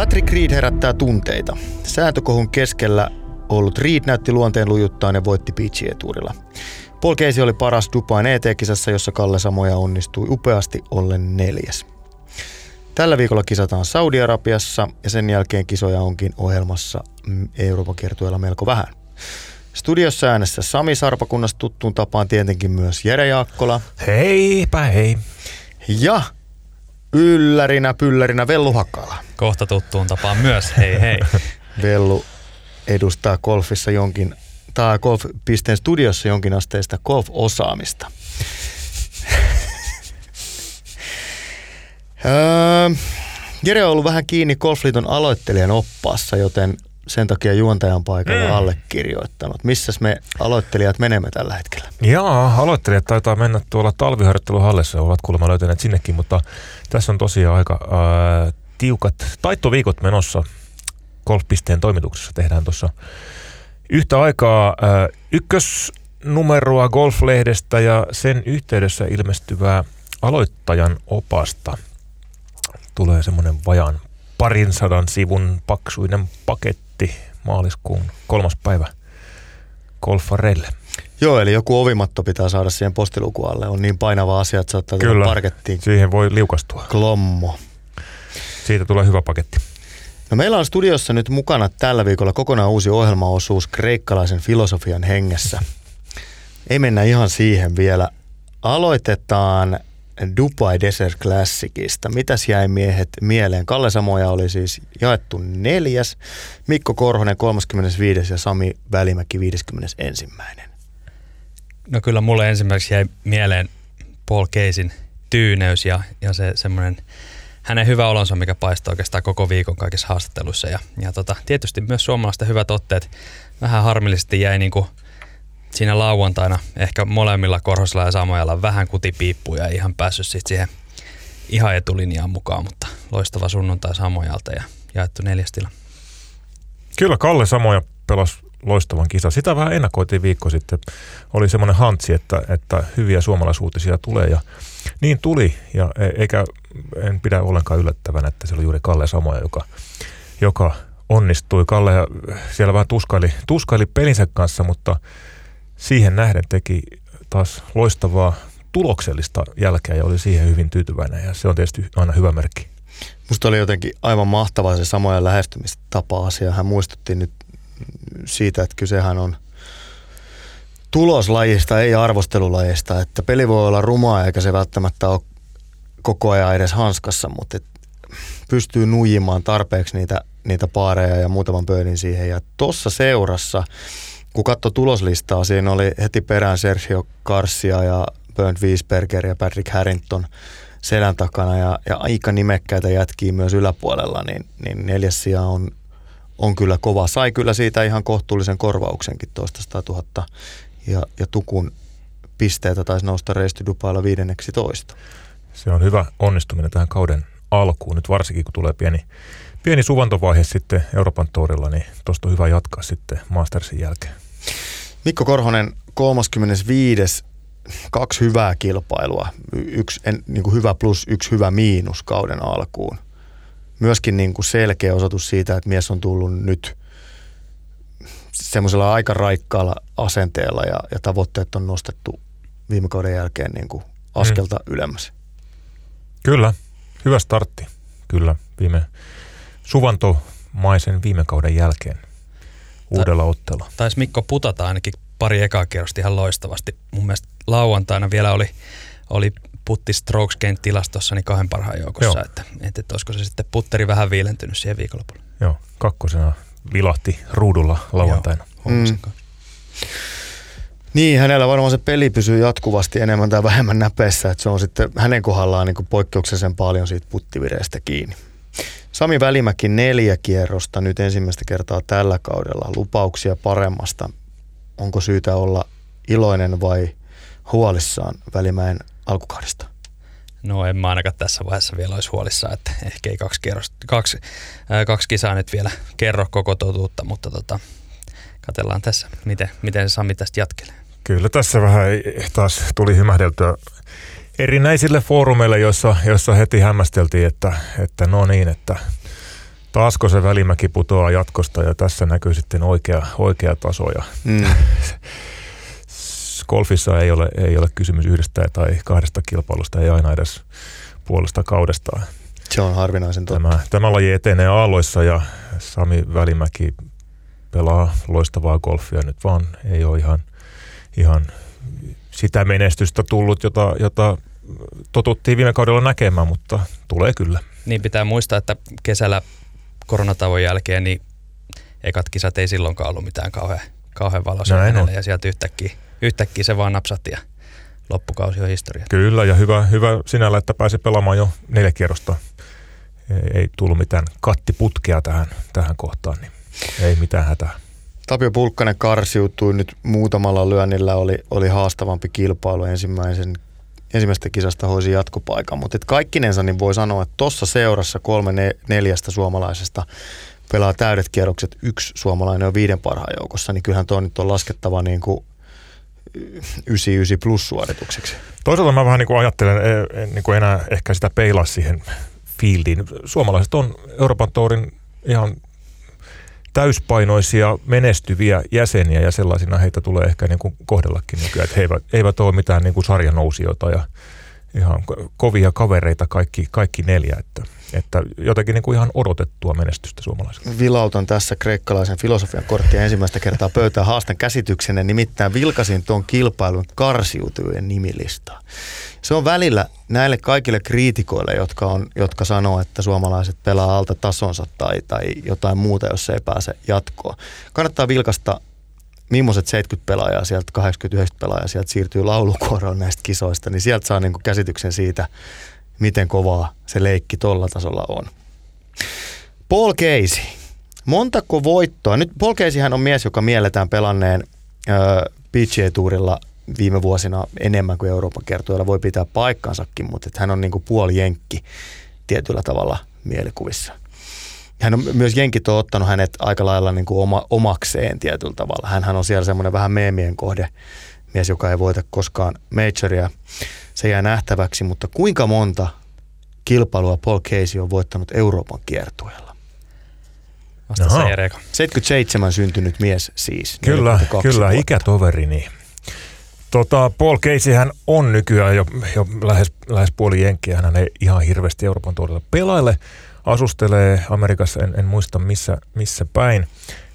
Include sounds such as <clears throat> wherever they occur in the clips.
Patrick Reed herättää tunteita. Sääntökohun keskellä ollut Reed näytti luonteen lujuttaan ja voitti Peachy-etuudella. Paul Casey oli paras Dupain ET-kisassa, jossa Kalle Samoja onnistui upeasti ollen neljäs. Tällä viikolla kisataan Saudi-Arabiassa ja sen jälkeen kisoja onkin ohjelmassa Euroopan kiertueella melko vähän. Studiossa äänessä Sami Sarpakunnasta tuttuun tapaan tietenkin myös Jere Jaakkola. Heipä hei. Ja yllärinä pyllärinä Vellu Hakala. Kohta tuttuun tapaan myös, hei hei. <laughs> Vellu edustaa golfissa jonkin, tai golf-pisteen studiossa jonkin asteista golf-osaamista. <laughs> öö, Jere on ollut vähän kiinni Golfliiton aloittelijan oppaassa, joten sen takia juontajan paikalla mm. allekirjoittanut. Missäs me aloittelijat menemme tällä hetkellä? Jaa, aloittelijat taitaa mennä tuolla talviharjoitteluhallissa, ovat kuulemma löytäneet sinnekin, mutta tässä on tosiaan aika ää, tiukat taittoviikot menossa golfpisteen toimituksessa. Tehdään tuossa yhtä aikaa ää, ykkösnumeroa golflehdestä ja sen yhteydessä ilmestyvää aloittajan opasta. Tulee semmoinen vajan parin sadan sivun paksuinen paketti maaliskuun kolmas päivä golfarelle. Joo, eli joku ovimatto pitää saada siihen postilukualle. On niin painava asia, että saattaa Kyllä, parkettiin. siihen voi liukastua. Klommo. Siitä tulee hyvä paketti. No meillä on studiossa nyt mukana tällä viikolla kokonaan uusi ohjelmaosuus kreikkalaisen filosofian hengessä. Ei mennä ihan siihen vielä. Aloitetaan Dubai Desert Classicista. Mitäs jäi miehet mieleen? Kalle Samoja oli siis jaettu neljäs, Mikko Korhonen 35. ja Sami Välimäki 51. No kyllä mulle ensimmäiseksi jäi mieleen Paul Keisin tyyneys ja, ja se semmoinen hänen hyvä olonsa, mikä paistaa oikeastaan koko viikon kaikissa haastatteluissa. Ja, ja tota, tietysti myös suomalaisten hyvät otteet. Vähän harmillisesti jäi niin kuin siinä lauantaina ehkä molemmilla Korhosella ja Samojalla vähän kutipiippuja ja ihan päässyt sitten siihen ihan etulinjaan mukaan, mutta loistava sunnuntai Samojalta ja jaettu neljästila. Kyllä Kalle Samoja pelasi loistavan kisa. Sitä vähän ennakoitiin viikko sitten. Oli semmoinen hantsi, että, että hyviä suomalaisuutisia tulee ja niin tuli. Ja e, eikä, en pidä ollenkaan yllättävänä, että se oli juuri Kalle Samoja, joka, joka onnistui. Kalle siellä vähän tuskaili, tuskaili pelinsä kanssa, mutta siihen nähden teki taas loistavaa tuloksellista jälkeä ja oli siihen hyvin tyytyväinen ja se on tietysti aina hyvä merkki. Musta oli jotenkin aivan mahtavaa se samoja lähestymistapa-asia. Hän muistutti nyt siitä, että kysehän on tuloslajista, ei arvostelulajista. Että peli voi olla rumaa eikä se välttämättä ole koko ajan edes hanskassa, mutta pystyy nuijimaan tarpeeksi niitä, niitä paareja ja muutaman pöydin siihen. Ja tuossa seurassa kun katsoi tuloslistaa, siinä oli heti perään Sergio Garcia ja Bernd Wiesberger ja Patrick Harrington selän takana ja, ja aika nimekkäitä jätkiä myös yläpuolella, niin, niin neljäs sija on, on kyllä kova. Sai kyllä siitä ihan kohtuullisen korvauksenkin toista 000 ja, ja Tukun pisteitä taisi nousta Reisty Dubailla viidenneksi toista. Se on hyvä onnistuminen tähän kauden alkuun, nyt varsinkin kun tulee pieni, pieni suvantovaihe sitten Euroopan torilla, niin tuosta on hyvä jatkaa sitten Mastersin jälkeen. Mikko Korhonen, 35. kaksi hyvää kilpailua, yksi en, niin kuin hyvä plus, yksi hyvä miinus kauden alkuun. Myöskin niin kuin selkeä osoitus siitä, että mies on tullut nyt semmoisella aika raikkaalla asenteella ja, ja tavoitteet on nostettu viime kauden jälkeen niin kuin askelta mm. ylemmäs. Kyllä, hyvä startti. Kyllä, viime suvantomaisen viime kauden jälkeen uudella otteella. Taisi Mikko putata ainakin pari ekaa kierrosta ihan loistavasti. Mun mielestä lauantaina vielä oli, oli putti strokes tilastossa niin kahden parhaan joukossa, Joo. että, että, että olisiko se sitten putteri vähän viilentynyt siihen viikonlopulla. Joo, kakkosena vilahti ruudulla lauantaina. Joo, mm. Niin, hänellä varmaan se peli pysyy jatkuvasti enemmän tai vähemmän näpeissä, että se on sitten hänen kohdallaan niin poikkeuksellisen paljon siitä puttivireestä kiinni. Sami Välimäki neljä kierrosta nyt ensimmäistä kertaa tällä kaudella. Lupauksia paremmasta. Onko syytä olla iloinen vai huolissaan Välimäen alkukaudesta? No en mä ainakaan tässä vaiheessa vielä olisi huolissaan, että ehkä ei kaksi, kierrosta, kaksi, ää, kaksi kisaa nyt vielä kerro koko totuutta, mutta tota, katsellaan tässä, miten, miten Sami tästä jatkelee. Kyllä tässä vähän taas tuli hymähdeltyä erinäisille foorumeille, joissa, joissa heti hämmästeltiin, että, että no niin, että Taasko se välimäki putoaa jatkosta ja tässä näkyy sitten oikea, oikea taso. Ja Mm. <laughs> golfissa ei ole, ei ole kysymys yhdestä tai kahdesta kilpailusta, ei aina edes puolesta kaudesta. Se on harvinaisen totta. Tämä, tämä laji etenee aalloissa ja Sami Välimäki pelaa loistavaa golfia nyt vaan. Ei ole ihan, ihan sitä menestystä tullut, jota, jota totuttiin viime kaudella näkemään, mutta tulee kyllä. Niin pitää muistaa, että kesällä koronatavon jälkeen niin ekat kisat ei silloinkaan ollut mitään kauhean, kauhean valoisia hänelle ja sieltä yhtäkkiä, yhtäkkiä se vaan napsahti ja loppukausi on historia. Kyllä, ja hyvä, hyvä sinällä, että pääsi pelaamaan jo neljä kierrosta. Ei, ei tullut mitään kattiputkea tähän, tähän kohtaan, niin ei mitään hätää. Tapio Pulkkanen karsiutui nyt muutamalla lyönnillä, oli, oli haastavampi kilpailu ensimmäisen ensimmäisestä kisasta hoisi jatkopaikan, mutta et kaikkinensa niin voi sanoa, että tuossa seurassa kolme ne, neljästä suomalaisesta pelaa täydet kierrokset, yksi suomalainen on viiden parhaan joukossa, niin kyllähän tuo nyt on laskettava niin kuin 99 plus suoritukseksi. Toisaalta mä vähän niin kuin ajattelen, en, en niin kuin enää ehkä sitä peilaa siihen fieldiin. Suomalaiset on Euroopan tourin ihan täyspainoisia, menestyviä jäseniä ja sellaisina heitä tulee ehkä niin kuin kohdellakin nykyään. Että he eivät, eivät ole mitään niin kuin sarjanousijoita ja ihan ko- kovia kavereita kaikki, kaikki neljä. Että, että jotenkin niin kuin ihan odotettua menestystä suomalaisilta. Vilautan tässä kreikkalaisen filosofian korttia ensimmäistä kertaa pöytään haastan käsityksenne, nimittäin vilkasin tuon kilpailun karsiutujien nimilistaa. Se on välillä näille kaikille kriitikoille, jotka, on, jotka sanoo, että suomalaiset pelaa alta tasonsa tai, tai jotain muuta, jos se ei pääse jatkoon. Kannattaa vilkasta millaiset 70 pelaajaa sieltä, 89 pelaajaa sieltä siirtyy laulukuoroon näistä kisoista, niin sieltä saa niinku käsityksen siitä, miten kovaa se leikki tuolla tasolla on. Paul Casey. Montako voittoa? Nyt Paul Caseyhän on mies, joka mielletään pelanneen PGA-tuurilla viime vuosina enemmän kuin Euroopan kertoilla. Voi pitää paikkansakin, mutta hän on niinku puoli jenkki tietyllä tavalla mielikuvissa. Hän on, myös jenkit on ottanut hänet aika lailla niin kuin oma, omakseen tietyllä tavalla. Hänhän on siellä semmoinen vähän meemien kohde, mies, joka ei voita koskaan majoria. Se jää nähtäväksi, mutta kuinka monta kilpailua Paul Casey on voittanut Euroopan kiertueella? Se Ereko. 77 syntynyt mies siis. Kyllä, 42 kyllä, vuotta. ikätoverini. Tota, Paul Casey hän on nykyään jo, jo lähes, lähes puoli jenkkiä. Hän ei ihan hirveästi Euroopan tuolilla pelaile. Asustelee Amerikassa, en, en muista missä, missä päin.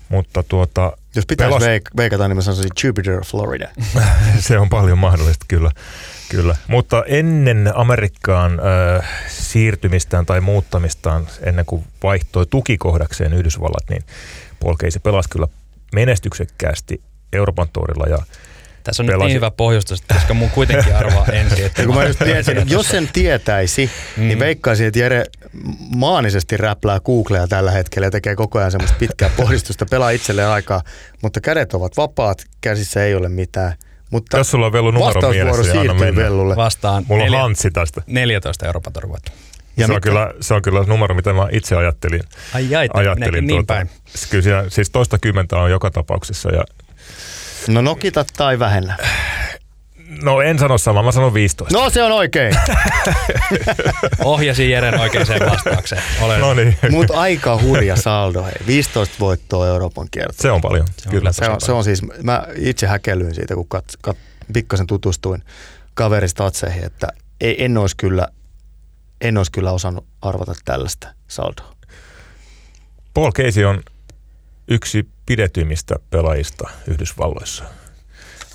Mutta tuota, Jos pitäisi pelas- veik- veikata, niin mä sanoisin Jupiter, Florida. <laughs> se on paljon mahdollista, kyllä. kyllä. Mutta ennen Amerikkaan äh, siirtymistään tai muuttamistaan, ennen kuin vaihtoi tukikohdakseen Yhdysvallat, niin Paul Casey pelasi kyllä menestyksekkäästi Euroopan tuorilla ja Tässä on nyt Pelasin. niin hyvä pohjustus, että koska mun kuitenkin arvaa <laughs> ensin. Että Ja kun mä just <laughs> tiesin, että jos sen tietäisi, mm. niin veikkaisin, että Jere maanisesti räplää Googlea tällä hetkellä ja tekee koko ajan semmoista pitkää <laughs> pohdistusta, pelaa itselleen aikaa, mutta kädet ovat vapaat, käsissä ei ole mitään. Mutta Jos sulla on Vellu numero mielessä, niin anna siirtyy mennä. Vellulle. vastaan Mulla on neljä- hantsi tästä. 14 Euroopan torvoita. Ja se, on kyllä, se on kyllä numero, mitä mä itse ajattelin. Ai ai, ajattelin nekin niin päin. Kyllä siellä, siis toista kymmentä on joka tapauksessa. Ja, No nokita tai vähennä. No en sano samaa, mä sanon 15. No se on oikein, <laughs> Ohjasin Jeren oikeaan vastaukseen. Olen No niin, mutta aika hurja saldo. Hei. 15 voittoa Euroopan kiertoa. se on paljon. Se on kyllä. Se on, se on siis, mä itse häkellyin siitä, kun kat, kat, pikkasen tutustuin kaverista atseihin, että ei, en olisi kyllä, en olisi kyllä osannut arvata tällaista saldoa. Paul Casey on yksi pidetyimmistä pelaajista Yhdysvalloissa.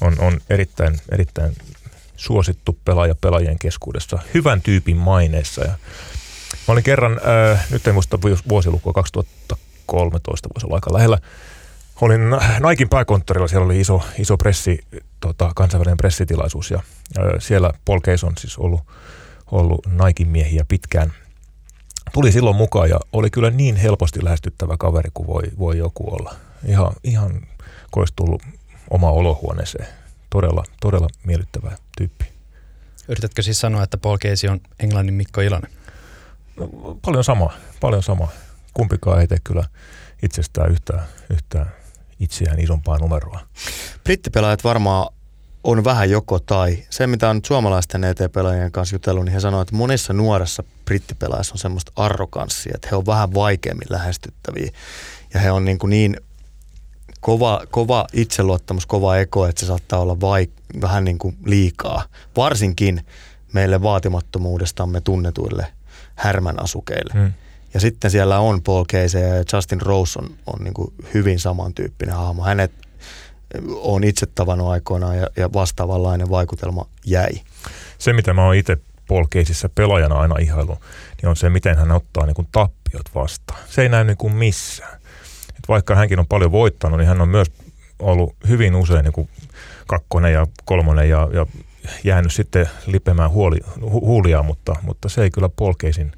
On, on erittäin, erittäin suosittu pelaaja pelaajien keskuudessa, hyvän tyypin maineessa. Ja mä olin kerran, äh, nyt en muista vuos- vuosilukua, 2013 voisi olla aika lähellä. Olin Naikin pääkonttorilla, siellä oli iso, iso pressi, tota, kansainvälinen pressitilaisuus ja äh, siellä Paul Casey on siis ollut, ollut Naikin miehiä pitkään – tuli silloin mukaan ja oli kyllä niin helposti lähestyttävä kaveri kuin voi, voi joku olla. Ihan, ihan kuin olisi tullut oma olohuoneeseen. Todella, todella miellyttävä tyyppi. Yritätkö siis sanoa, että Paul Casey on Englannin Mikko Ilonen? No, paljon samaa, paljon samaa. Kumpikaan ei tee kyllä itsestään yhtään, yhtään itseään isompaa numeroa. Brittipelaajat varmaan on vähän joko tai. Se, mitä on nyt suomalaisten ET-pelaajien kanssa jutellut, niin he sanoivat, että monissa nuoressa brittipelaajissa on semmoista arroganssia, että he on vähän vaikeammin lähestyttäviä. Ja he on niin, kuin niin kova, kova itseluottamus, kova eko, että se saattaa olla vaik- vähän niin kuin liikaa. Varsinkin meille vaatimattomuudestamme tunnetuille härmän asukeille. Hmm. Ja sitten siellä on Paul Casey ja Justin Rose on, on niin kuin hyvin samantyyppinen hahmo. Hänet on itse tavannut aikoinaan ja, ja vastaavanlainen vaikutelma jäi. Se, mitä mä oon itse Paul Caseyssä pelaajana aina ihailu, niin on se, miten hän ottaa niin kuin tappiot vastaan. Se ei näy niin kuin missään. Vaikka hänkin on paljon voittanut, niin hän on myös ollut hyvin usein niin kuin kakkonen ja kolmonen ja, ja jäänyt sitten lipemään huoli, hu, huulia, mutta, mutta se ei kyllä Caseyn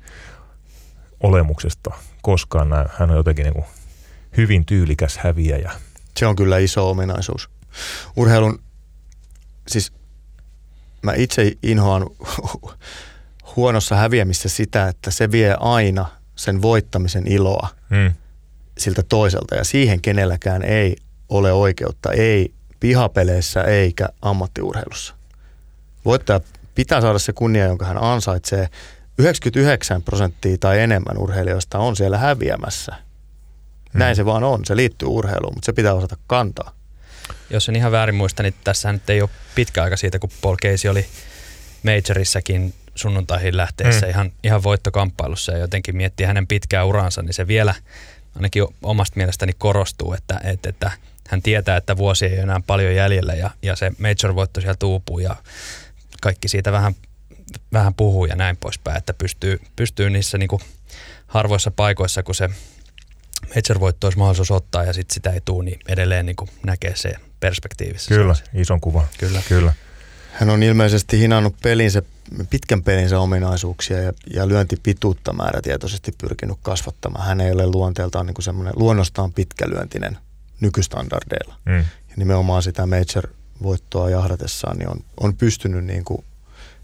olemuksesta koskaan näy. Hän on jotenkin niin kuin hyvin tyylikäs häviäjä. Se on kyllä iso ominaisuus. Urheilun, siis mä itse inhoan <laughs> huonossa häviämissä sitä, että se vie aina sen voittamisen iloa hmm. Siltä toiselta ja siihen kenelläkään ei ole oikeutta, ei pihapeleissä eikä ammattiurheilussa. Voittaja pitää saada se kunnia, jonka hän ansaitsee. 99 prosenttia tai enemmän urheilijoista on siellä häviämässä. Näin mm. se vaan on. Se liittyy urheiluun, mutta se pitää osata kantaa. Jos en ihan väärin muista, niin tässä nyt ei ole pitkä aika siitä, kun Paul Casey oli majorissakin sunnuntaihin lähteessä mm. ihan, ihan voittokamppailussa ja jotenkin miettii hänen pitkää uransa, niin se vielä ainakin omasta mielestäni korostuu, että, että, että hän tietää, että vuosi ei ole enää paljon jäljellä ja, ja se major-voitto siellä tuupuu ja kaikki siitä vähän, vähän puhuu ja näin poispäin, että pystyy, pystyy niissä niin kuin harvoissa paikoissa, kun se major-voitto olisi mahdollisuus ottaa ja sitten sitä ei tule, niin edelleen niin kuin näkee se perspektiivissä. Kyllä, ison kuvan. Kyllä. Kyllä. Hän on ilmeisesti hinannut pelinsä, pitkän pelinsä ominaisuuksia ja, ja lyöntipituutta määrätietoisesti pyrkinyt kasvattamaan. Hän ei ole luonteeltaan niin kuin semmoinen luonnostaan pitkälyöntinen nykystandardeilla. Mm. Ja nimenomaan sitä major-voittoa jahdatessaan niin on, on pystynyt niin kuin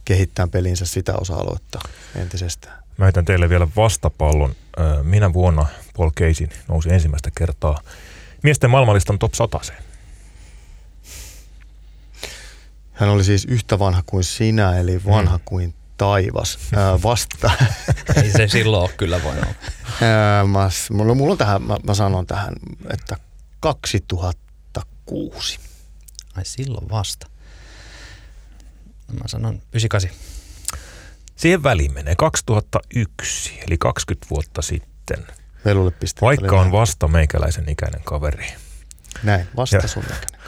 kehittämään pelinsä sitä osa-aluetta entisestään. Mä heitän teille vielä vastapallon. Minä vuonna Paul Casey nousi ensimmäistä kertaa miesten maailmanlistan top 100. Hän oli siis yhtä vanha kuin sinä, eli vanha mm. kuin taivas. Ää, vasta. <laughs> Ei se silloin ole kyllä voinut. Ää, mä, mulla, mulla on tähän, mä, mä sanon tähän, että 2006. Ai silloin vasta. Mä sanon 98. Siihen väliin menee 2001, eli 20 vuotta sitten. Velulle Vaikka on vasta meikäläisen ikäinen kaveri. Näin, vasta ja, sun ikäinen Ja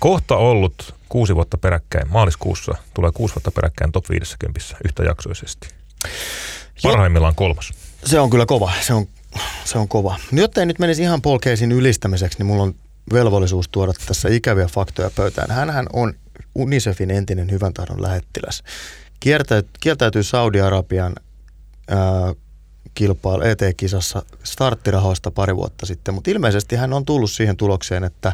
kohta ollut kuusi vuotta peräkkäin, maaliskuussa tulee kuusi vuotta peräkkäin top 50 yhtäjaksoisesti. Parhaimmillaan kolmas. Se on kyllä kova, se on, se on kova. Jotta ei nyt menisi ihan Paul Caseyn ylistämiseksi, niin mulla on velvollisuus tuoda tässä ikäviä faktoja pöytään. Hänhän on UNICEFin entinen hyvän tahdon lähettiläs. kieltäytyy Saudi-Arabian kilpailu ET-kisassa starttirahoista pari vuotta sitten, mutta ilmeisesti hän on tullut siihen tulokseen, että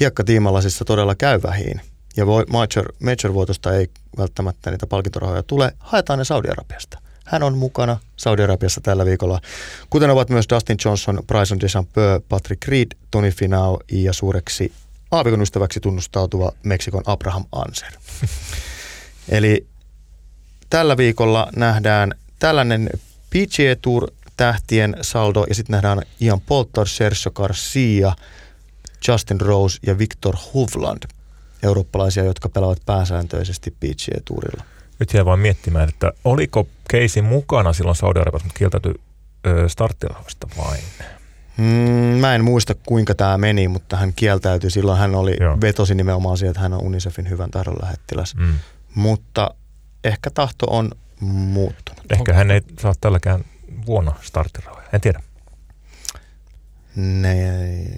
hiekkatiimalasissa todella käy vähiin ja major, major-voitosta ei välttämättä niitä palkintorahoja tule, haetaan ne Saudi-Arabiasta. Hän on mukana Saudi-Arabiassa tällä viikolla, kuten ovat myös Dustin Johnson, Bryson DeChambeau, Patrick Reed, Tony Finau ja suureksi aavikon ystäväksi tunnustautuva Meksikon Abraham Anser. <laughs> Eli tällä viikolla nähdään tällainen PGA Tour tähtien saldo ja sitten nähdään Ian Poulter, Sergio Garcia, Justin Rose ja Victor Hovland, eurooppalaisia, jotka pelaavat pääsääntöisesti PGA Tourilla. Nyt jää vain miettimään, että oliko Keisi mukana silloin Saudi-Arabiassa, mutta kieltäytyi starttirahoista vain? Mm, mä en muista kuinka tämä meni, mutta hän kieltäytyi. Silloin hän oli, Joo. vetosi nimenomaan siihen, että hän on Unicefin hyvän tahdon lähettiläs. Mm. Mutta ehkä tahto on muuttunut. Ehkä hän ei saa tälläkään vuonna starttirahoja, en tiedä. Ne,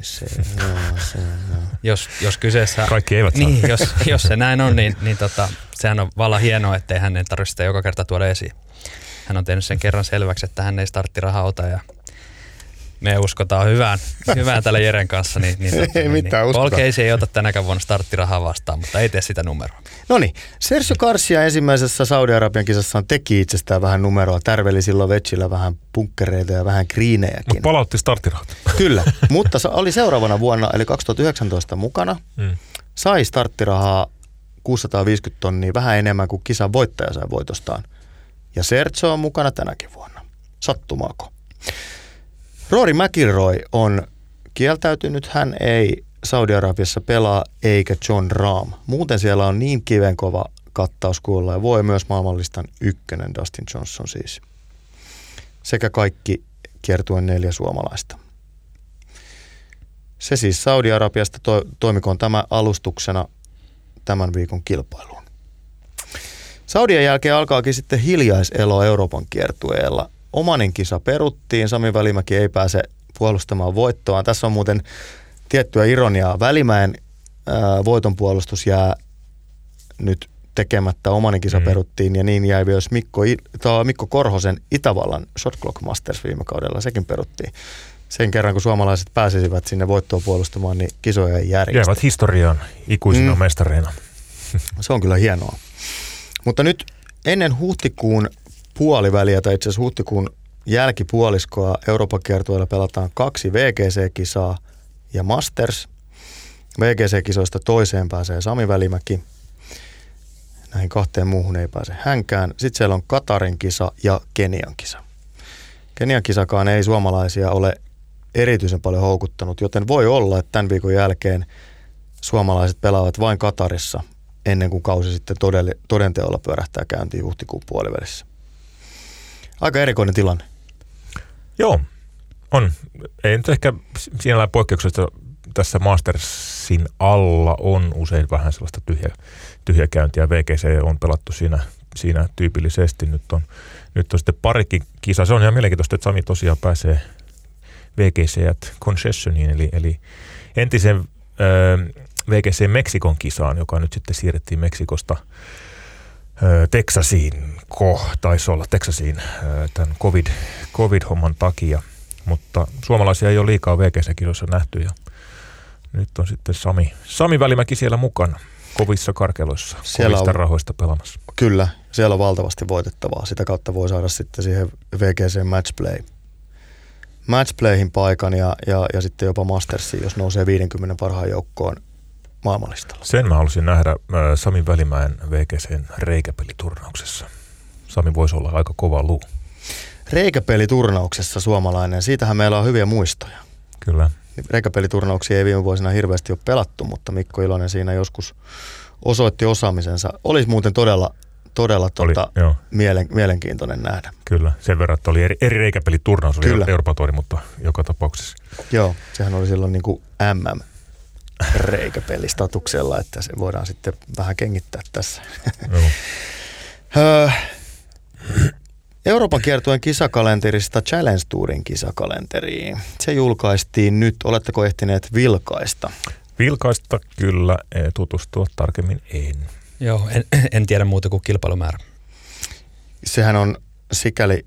se, <laughs> no, se, no. Jos, jos kyseessä... Kaikki eivät saa. Niin, jos, jos se näin on, niin, niin tota, sehän on vallan hienoa, ettei hän ei tarvitse sitä joka kerta tuoda esiin. Hän on tehnyt sen kerran selväksi, että hän ei starttirahaa ota ja me uskotaan hyvään, hyvään tällä Jeren kanssa. Niin, niin, <laughs> ei niin, mitään niin. Casey ei ota tänäkään vuonna starttirahaa vastaan, mutta ei tee sitä numeroa. No niin, Sergio Garcia ensimmäisessä Saudi-Arabian kisassaan teki itsestään vähän numeroa. Tärveli silloin vetsillä vähän punkkereita ja vähän kriinejäkin. Mutta palautti starttirahat. <laughs> Kyllä, mutta oli seuraavana vuonna, eli 2019 mukana. Hmm. sai starttirahaa 650 tonnia, vähän enemmän kuin kisan voittaja sai voitostaan. Ja Sergio on mukana tänäkin vuonna. Sattumaako? Rory McIlroy on kieltäytynyt, hän ei Saudi-Arabiassa pelaa eikä John Rahm. Muuten siellä on niin kivenkova kattaus kuulla ja voi myös maailmanlistan ykkönen Dustin Johnson siis. Sekä kaikki kiertuen neljä suomalaista. Se siis Saudi-Arabiasta to- toimikoon tämä alustuksena tämän viikon kilpailuun. Saudien jälkeen alkaakin sitten hiljaiselo Euroopan kiertueella. Omanin kisa peruttiin, Sami Välimäki ei pääse puolustamaan voittoa. Tässä on muuten tiettyä ironiaa. Välimäen ää, voiton puolustus jää nyt tekemättä. Omanin kisa mm. peruttiin ja niin jäi myös Mikko, Mikko Korhosen Itävallan Shot Clock Masters viime kaudella. Sekin peruttiin. Sen kerran, kun suomalaiset pääsisivät sinne voittoa puolustamaan, niin kisoja ei järjestä. Jäävät historiaan ikuisina mm. mestareina. Se on kyllä hienoa. Mutta nyt ennen huhtikuun puoliväliä, tai itse asiassa huhtikuun jälkipuoliskoa Euroopan kiertueella pelataan kaksi VGC-kisaa ja Masters. VGC-kisoista toiseen pääsee Sami Välimäki. Näihin kahteen muuhun ei pääse hänkään. Sitten siellä on Katarin kisa ja Kenian kisa. Kenian kisakaan ei suomalaisia ole erityisen paljon houkuttanut, joten voi olla, että tämän viikon jälkeen suomalaiset pelaavat vain Katarissa ennen kuin kausi sitten todenteolla pyörähtää käyntiin huhtikuun puolivälissä. Aika erikoinen tilanne. Joo, on. Ei nyt ehkä siinä poikkeuksesta tässä Mastersin alla on usein vähän sellaista tyhjä, tyhjäkäyntiä. VGC on pelattu siinä, siinä tyypillisesti. Nyt on, nyt on sitten parikin kisa. Se on ihan mielenkiintoista, että Sami tosiaan pääsee VGC Concessioniin, eli, eli entisen äh, VGC Meksikon kisaan, joka nyt sitten siirrettiin Meksikosta Texasiin, ko, taisi olla Texasiin tämän COVID, COVID-homman takia, mutta suomalaisia ei ole liikaa VGC-kisoissa nähty ja nyt on sitten Sami, Sami Välimäki siellä mukana kovissa karkeloissa, siellä kovista on, rahoista pelaamassa. Kyllä, siellä on valtavasti voitettavaa. Sitä kautta voi saada sitten siihen VGC Matchplay matchplayhin paikan ja, ja, ja sitten jopa Mastersiin, jos nousee 50 parhaan joukkoon maailmanlistalla. Sen mä halusin nähdä äh, Sami Välimäen VGCn reikäpeliturnauksessa. Sami voisi olla aika kova luu. Reikäpeliturnauksessa suomalainen, siitähän meillä on hyviä muistoja. Kyllä. Reikäpeliturnauksia ei viime vuosina hirveästi ole pelattu, mutta Mikko Ilonen siinä joskus osoitti osaamisensa. Olisi muuten todella, todella oli, tota, mielen, mielenkiintoinen nähdä. Kyllä, sen verran, että oli eri, eri reikäpeliturnaus, oli Kyllä. Euroopan tuori, mutta joka tapauksessa. Joo, sehän oli silloin niin kuin MM reikäpelistatuksella, että se voidaan sitten vähän kengittää tässä. Euroopan kiertueen kisakalenterista Challenge Tourin kisakalenteriin. Se julkaistiin nyt. Oletteko ehtineet vilkaista? Vilkaista kyllä, tutustua tarkemmin en. Joo, en, <clears throat> en tiedä muuta kuin kilpailumäärä. Sehän on sikäli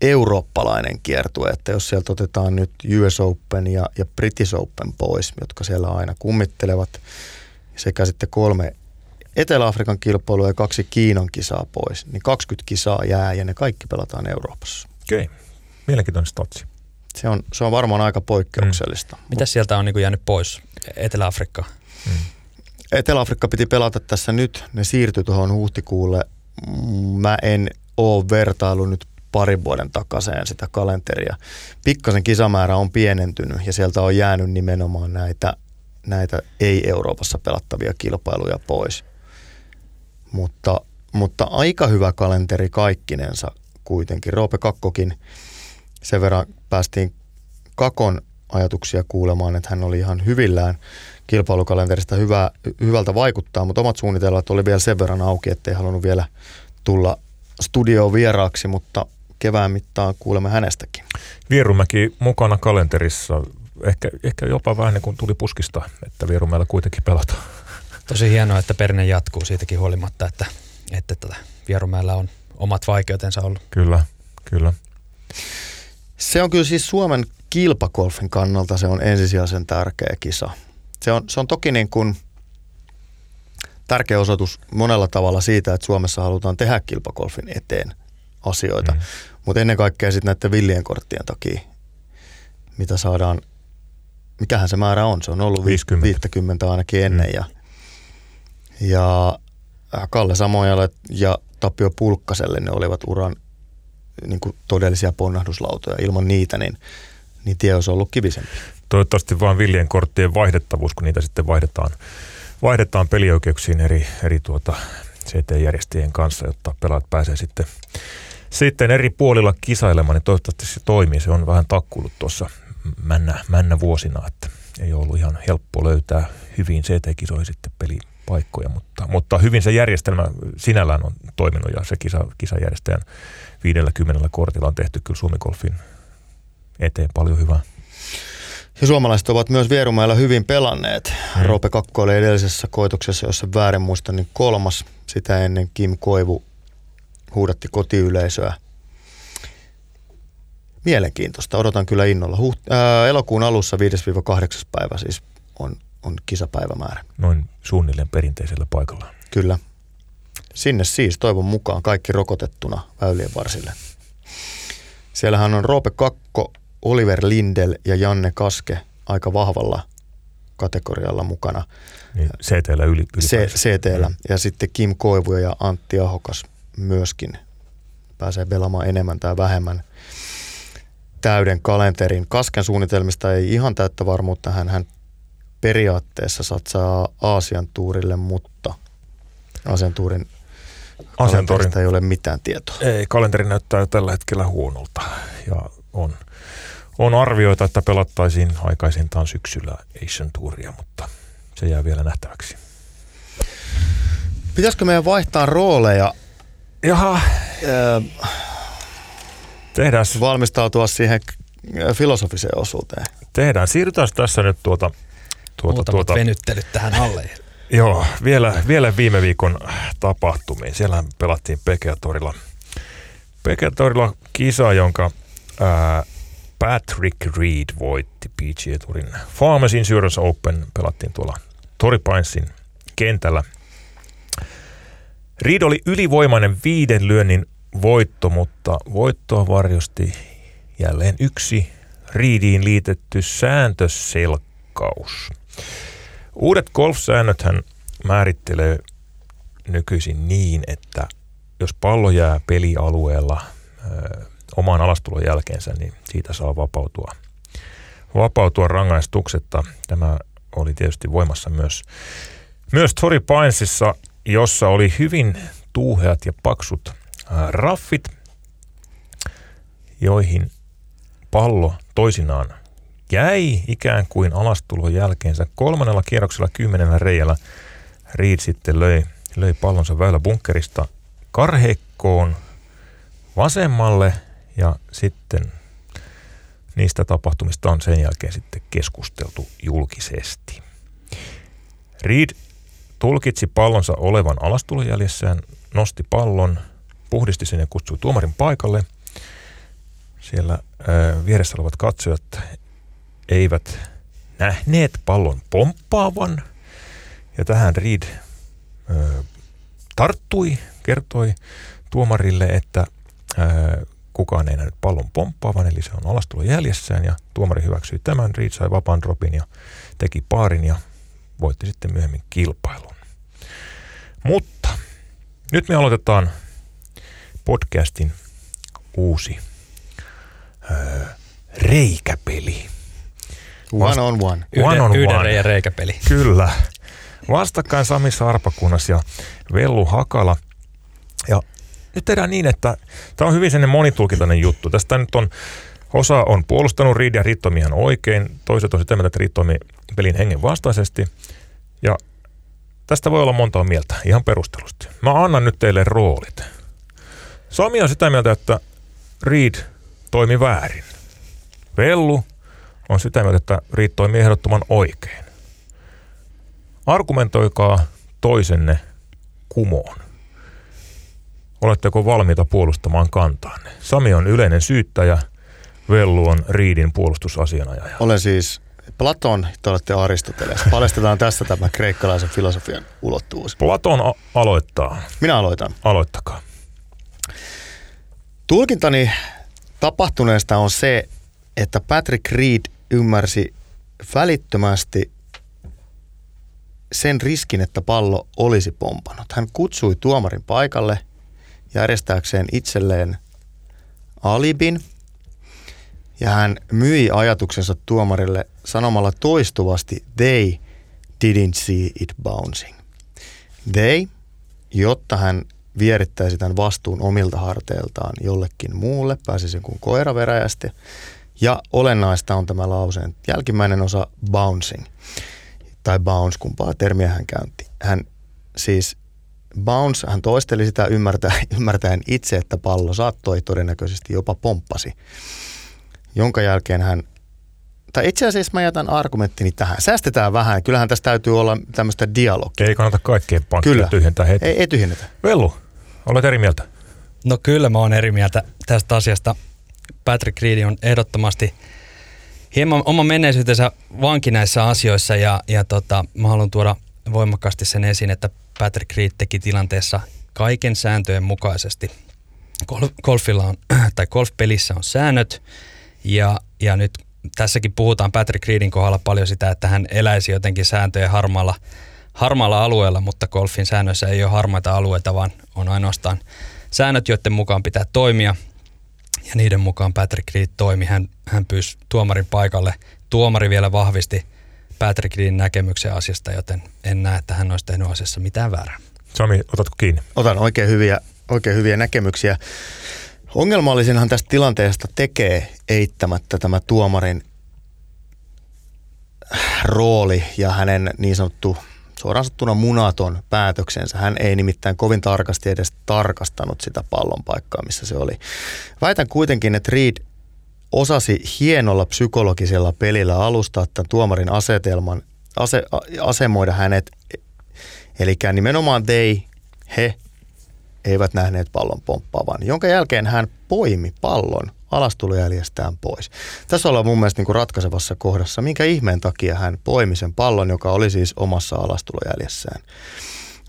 eurooppalainen kiertue, että jos sieltä otetaan nyt US Open ja, ja British Open pois, jotka siellä aina kummittelevat, sekä sitten kolme Etelä-Afrikan kilpailua ja kaksi Kiinan kisaa pois, niin 20 kisaa jää ja ne kaikki pelataan Euroopassa. Okei, okay. mielenkiintoinen statsi. Se on, se on varmaan aika poikkeuksellista. Mm. Mitä sieltä on niin jäänyt pois? Etelä-Afrikka? Mm. Etelä-Afrikka piti pelata tässä nyt. Ne siirtyi tuohon huhtikuulle. Mä en ole vertailu nyt parin vuoden takaisin sitä kalenteria. Pikkasen kisamäärä on pienentynyt ja sieltä on jäänyt nimenomaan näitä, näitä ei-Euroopassa pelattavia kilpailuja pois. Mutta, mutta aika hyvä kalenteri kaikkinensa kuitenkin. Roope Kakkokin sen verran päästiin Kakon ajatuksia kuulemaan, että hän oli ihan hyvillään kilpailukalenterista hyvä, hyvältä vaikuttaa, mutta omat suunnitelmat oli vielä sen verran auki, ettei halunnut vielä tulla studioon vieraaksi, mutta kevään mittaan kuulemme hänestäkin. Vierumäki mukana kalenterissa, ehkä, ehkä jopa vähän niin kuin tuli puskista, että Vierumäellä kuitenkin pelataan. Tosi hienoa, että perinne jatkuu siitäkin huolimatta, että, että tätä Vierumäellä on omat vaikeutensa ollut. Kyllä, kyllä. Se on kyllä siis Suomen kilpakolfin kannalta se on ensisijaisen tärkeä kisa. Se on, se on toki niin kuin tärkeä osoitus monella tavalla siitä, että Suomessa halutaan tehdä kilpakolfin eteen – asioita. Mm. Mutta ennen kaikkea sitten näiden villien korttien takia, mitä saadaan mikähän se määrä on, se on ollut 50, 50 ainakin ennen. Mm. Ja, ja äh, Kalle Samojalle ja Tapio Pulkkaselle ne olivat uran niin kuin todellisia ponnahduslautoja. Ilman niitä niin, niin tie olisi ollut kivisempi. Toivottavasti vain villien korttien vaihdettavuus, kun niitä sitten vaihdetaan, vaihdetaan pelioikeuksiin eri, eri tuota CT-järjestäjien kanssa, jotta pelaat pääsee sitten, sitten eri puolilla kisailemaan, niin toivottavasti se toimii. Se on vähän takkuillut tuossa männä, männä vuosina, että ei ollut ihan helppo löytää hyvin CT-kisoihin sitten pelipaikkoja, mutta, mutta hyvin se järjestelmä sinällään on toiminut ja se kisa, kisajärjestäjän 50 kortilla on tehty kyllä Suomikolfin eteen paljon hyvää. Ja suomalaiset ovat myös Vierumäellä hyvin pelanneet. Hmm. Roope Kakko oli edellisessä koitoksessa, jossa väärin muista, niin kolmas. Sitä ennen Kim Koivu huudatti kotiyleisöä. Mielenkiintoista. Odotan kyllä innolla. Huht- ää, elokuun alussa 5-8 päivä siis on, on kisapäivämäärä. Noin suunnilleen perinteisellä paikalla. Kyllä. Sinne siis toivon mukaan kaikki rokotettuna väylien varsille. Siellähän on Roope Kakko, Oliver Lindel ja Janne Kaske aika vahvalla kategorialla mukana. Niin, CTllä yli, C- CTllä. Mm. Ja sitten Kim Koivu ja Antti Ahokas myöskin pääsee pelaamaan enemmän tai vähemmän täyden kalenterin. Kasken suunnitelmista ei ihan täyttä varmuutta. Hän, hän periaatteessa satsaa Aasian tuurille, mutta Aasian tuurin Asentorin. ei ole mitään tietoa. Ei, kalenteri näyttää tällä hetkellä huonolta ja on, on arvioita, että pelattaisiin aikaisintaan syksyllä Asian Touria, mutta se jää vielä nähtäväksi. Pitäisikö meidän vaihtaa rooleja? Jaha. Äh, Tehdään. Valmistautua siihen filosofiseen osuuteen. Tehdään. Siirrytään tässä nyt tuota... tuota, tuota venyttelyt tähän alle. <laughs> Joo, vielä, vielä viime viikon tapahtumiin. Siellä pelattiin Pekeatorilla. Pekeatorilla kisa, jonka ää, Patrick Reed voitti PGA Tourin Farmers Insurance Open. Pelattiin tuolla Toripainsin kentällä. Reed oli ylivoimainen viiden lyönnin voitto, mutta voittoa varjosti jälleen yksi Reediin liitetty sääntöselkkaus. Uudet golfsäännöt hän määrittelee nykyisin niin, että jos pallo jää pelialueella ö, oman alastulon jälkeensä, niin siitä saa vapautua, vapautua rangaistuksetta. Tämä oli tietysti voimassa myös, myös Tori Painsissa, jossa oli hyvin tuuheat ja paksut raffit, joihin pallo toisinaan jäi ikään kuin alastulon jälkeensä. Kolmannella kierroksella kymmenellä reijällä Reed sitten löi, löi pallonsa väylä bunkkerista karheikkoon vasemmalle ja sitten niistä tapahtumista on sen jälkeen sitten keskusteltu julkisesti. Reed tulkitsi pallonsa olevan alastulojäljessään, nosti pallon, puhdisti sen ja kutsui tuomarin paikalle. Siellä ää, vieressä olevat katsojat eivät nähneet pallon pomppaavan. Ja tähän Reed ö, tarttui, kertoi tuomarille, että ö, kukaan ei nähnyt pallon pomppaavan, eli se on alastulo jäljessään ja tuomari hyväksyi tämän. Reed sai vapaan dropin ja teki paarin ja voitti sitten myöhemmin kilpailun. Mutta nyt me aloitetaan podcastin uusi ö, reikäpeli. One on one. one, on yhden one. reikäpeli. Kyllä. Vastakkain Sami Sarpakunas ja Vellu Hakala. Ja nyt tehdään niin, että tämä on hyvin sellainen monitulkintainen juttu. Tästä nyt on Osa on puolustanut Reed ja Rittomi ihan oikein, toiset on sitä mieltä, että Rittomi pelin hengen vastaisesti. Ja tästä voi olla monta mieltä, ihan perustelusti. Mä annan nyt teille roolit. Sami on sitä mieltä, että Reed toimi väärin. Vellu on sitä mieltä, että Reed toimii ehdottoman oikein. Argumentoikaa toisenne kumoon. Oletteko valmiita puolustamaan kantaanne? Sami on yleinen syyttäjä, Vellu on Riidin puolustusasianajaja. Olen siis Platon, te olette Aristoteles. Paljastetaan tästä tämä kreikkalaisen filosofian ulottuvuus. Platon a- aloittaa. Minä aloitan. Aloittakaa. Tulkintani tapahtuneesta on se, että Patrick Reed ymmärsi välittömästi sen riskin, että pallo olisi pompannut. Hän kutsui tuomarin paikalle järjestääkseen itselleen alibin ja hän myi ajatuksensa tuomarille sanomalla toistuvasti they didn't see it bouncing. They, jotta hän vierittäisi tämän vastuun omilta harteiltaan jollekin muulle, pääsisi kuin koira veräjästi. Ja olennaista on tämä lauseen jälkimmäinen osa bouncing, tai bounce, kumpaa termiä hän käynti. Hän siis bounce, hän toisteli sitä ymmärtäen, ymmärtäen itse, että pallo saattoi todennäköisesti jopa pomppasi, jonka jälkeen hän tai itse asiassa mä jätän argumenttini tähän. Säästetään vähän. Kyllähän tässä täytyy olla tämmöistä dialogia. Ei kannata kaikkien pankkia tyhjentää heti. Ei, ei tyhjennetä. Vellu, olet eri mieltä? No kyllä mä oon eri mieltä tästä asiasta. Patrick Reed on ehdottomasti hieman oma menneisyytensä vanki näissä asioissa ja, ja tota, mä haluan tuoda voimakkaasti sen esiin, että Patrick Reed teki tilanteessa kaiken sääntöjen mukaisesti. Golfilla on, <clears throat> tai golfpelissä on säännöt ja, ja nyt tässäkin puhutaan Patrick Reedin kohdalla paljon sitä, että hän eläisi jotenkin sääntöjen harmaalla, harmaalla alueella, mutta golfin säännöissä ei ole harmaita alueita, vaan on ainoastaan säännöt, joiden mukaan pitää toimia. Ja niiden mukaan Patrick Reed toimi. Hän, hän pyysi tuomarin paikalle. Tuomari vielä vahvisti Patrick Reedin näkemyksen asiasta, joten en näe, että hän olisi tehnyt asiassa mitään väärää. Sami, otatko kiinni? Otan oikein hyviä, oikein hyviä näkemyksiä. Ongelmallisinhan tästä tilanteesta tekee eittämättä tämä tuomarin rooli ja hänen niin sanottu suoraan sanottuna munaton päätöksensä. Hän ei nimittäin kovin tarkasti edes tarkastanut sitä pallon paikkaa, missä se oli. Väitän kuitenkin, että Reed osasi hienolla psykologisella pelillä alustaa tämän tuomarin asetelman, ase, asemoida hänet. Eli nimenomaan they, he eivät nähneet pallon pomppaavan, jonka jälkeen hän poimi pallon alastulojäljestään pois. Tässä ollaan mun mielestä niin kuin ratkaisevassa kohdassa, minkä ihmeen takia hän poimi sen pallon, joka oli siis omassa alastulojäljessään.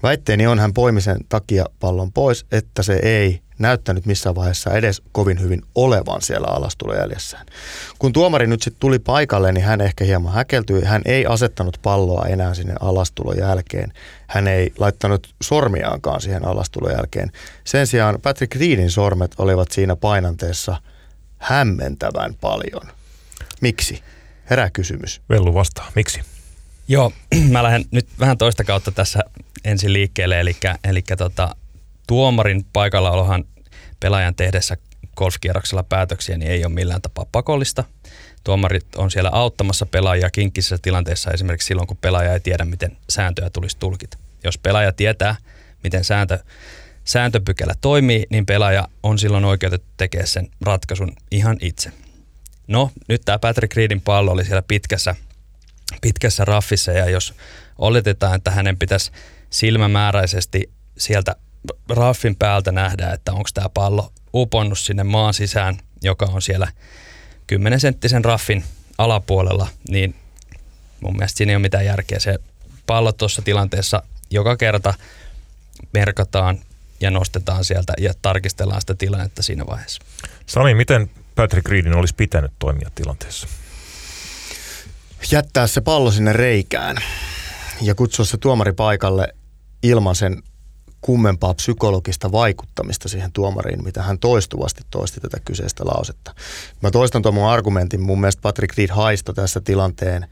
Väitteeni on, hän poimi sen takia pallon pois, että se ei näyttänyt missään vaiheessa edes kovin hyvin olevan siellä alastulojäljessään. Kun tuomari nyt sitten tuli paikalle, niin hän ehkä hieman häkeltyi. Hän ei asettanut palloa enää sinne alastulon jälkeen. Hän ei laittanut sormiaankaan siihen alastulon jälkeen. Sen sijaan Patrick Reedin sormet olivat siinä painanteessa hämmentävän paljon. Miksi? Herää kysymys. Vellu vastaa. Miksi? Joo, <clears throat> mä lähden nyt vähän toista kautta tässä ensin liikkeelle, eli, eli tota, tuomarin paikallaolohan pelaajan tehdessä golfkierroksella päätöksiä niin ei ole millään tapaa pakollista. Tuomarit on siellä auttamassa pelaajia kinkkisessä tilanteessa esimerkiksi silloin, kun pelaaja ei tiedä, miten sääntöjä tulisi tulkita. Jos pelaaja tietää, miten sääntö, sääntöpykälä toimii, niin pelaaja on silloin oikeutettu tekemään sen ratkaisun ihan itse. No, nyt tämä Patrick Reedin pallo oli siellä pitkässä, pitkässä raffissa ja jos oletetaan, että hänen pitäisi silmämääräisesti sieltä raffin päältä nähdä, että onko tämä pallo uponnut sinne maan sisään, joka on siellä 10 senttisen raffin alapuolella, niin mun mielestä siinä ei ole mitään järkeä. Se pallo tuossa tilanteessa joka kerta merkataan ja nostetaan sieltä ja tarkistellaan sitä tilannetta siinä vaiheessa. Sami, miten Patrick Reedin olisi pitänyt toimia tilanteessa? Jättää se pallo sinne reikään ja kutsua se tuomari paikalle ilman sen kummempaa psykologista vaikuttamista siihen tuomariin, mitä hän toistuvasti toisti tätä kyseistä lausetta. Mä toistan tuon mun argumentin. Mun mielestä Patrick Reed haisto tässä tilanteen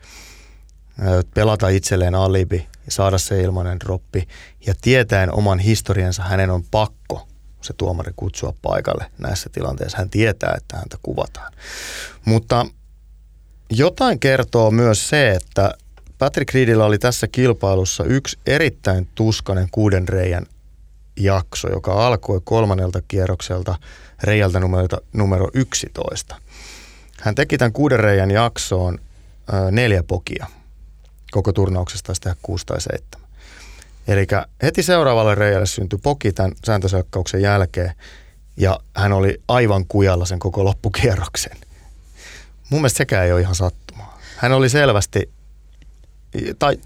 pelata itselleen alibi saada se ilmainen droppi. Ja tietäen oman historiansa hänen on pakko se tuomari kutsua paikalle näissä tilanteissa. Hän tietää, että häntä kuvataan. Mutta jotain kertoo myös se, että Patrick Reedillä oli tässä kilpailussa yksi erittäin tuskanen kuuden reijän jakso, joka alkoi kolmannelta kierrokselta reijältä numero, numero 11. Hän teki tämän kuuden reijän jaksoon neljä pokia. Koko turnauksesta taisi tehdä kuusi tai seitsemän. Eli heti seuraavalle reijälle syntyi poki tämän sääntöselkkauksen jälkeen ja hän oli aivan kujalla sen koko loppukierroksen. Mun mielestä sekään ei ole ihan sattumaa. Hän oli selvästi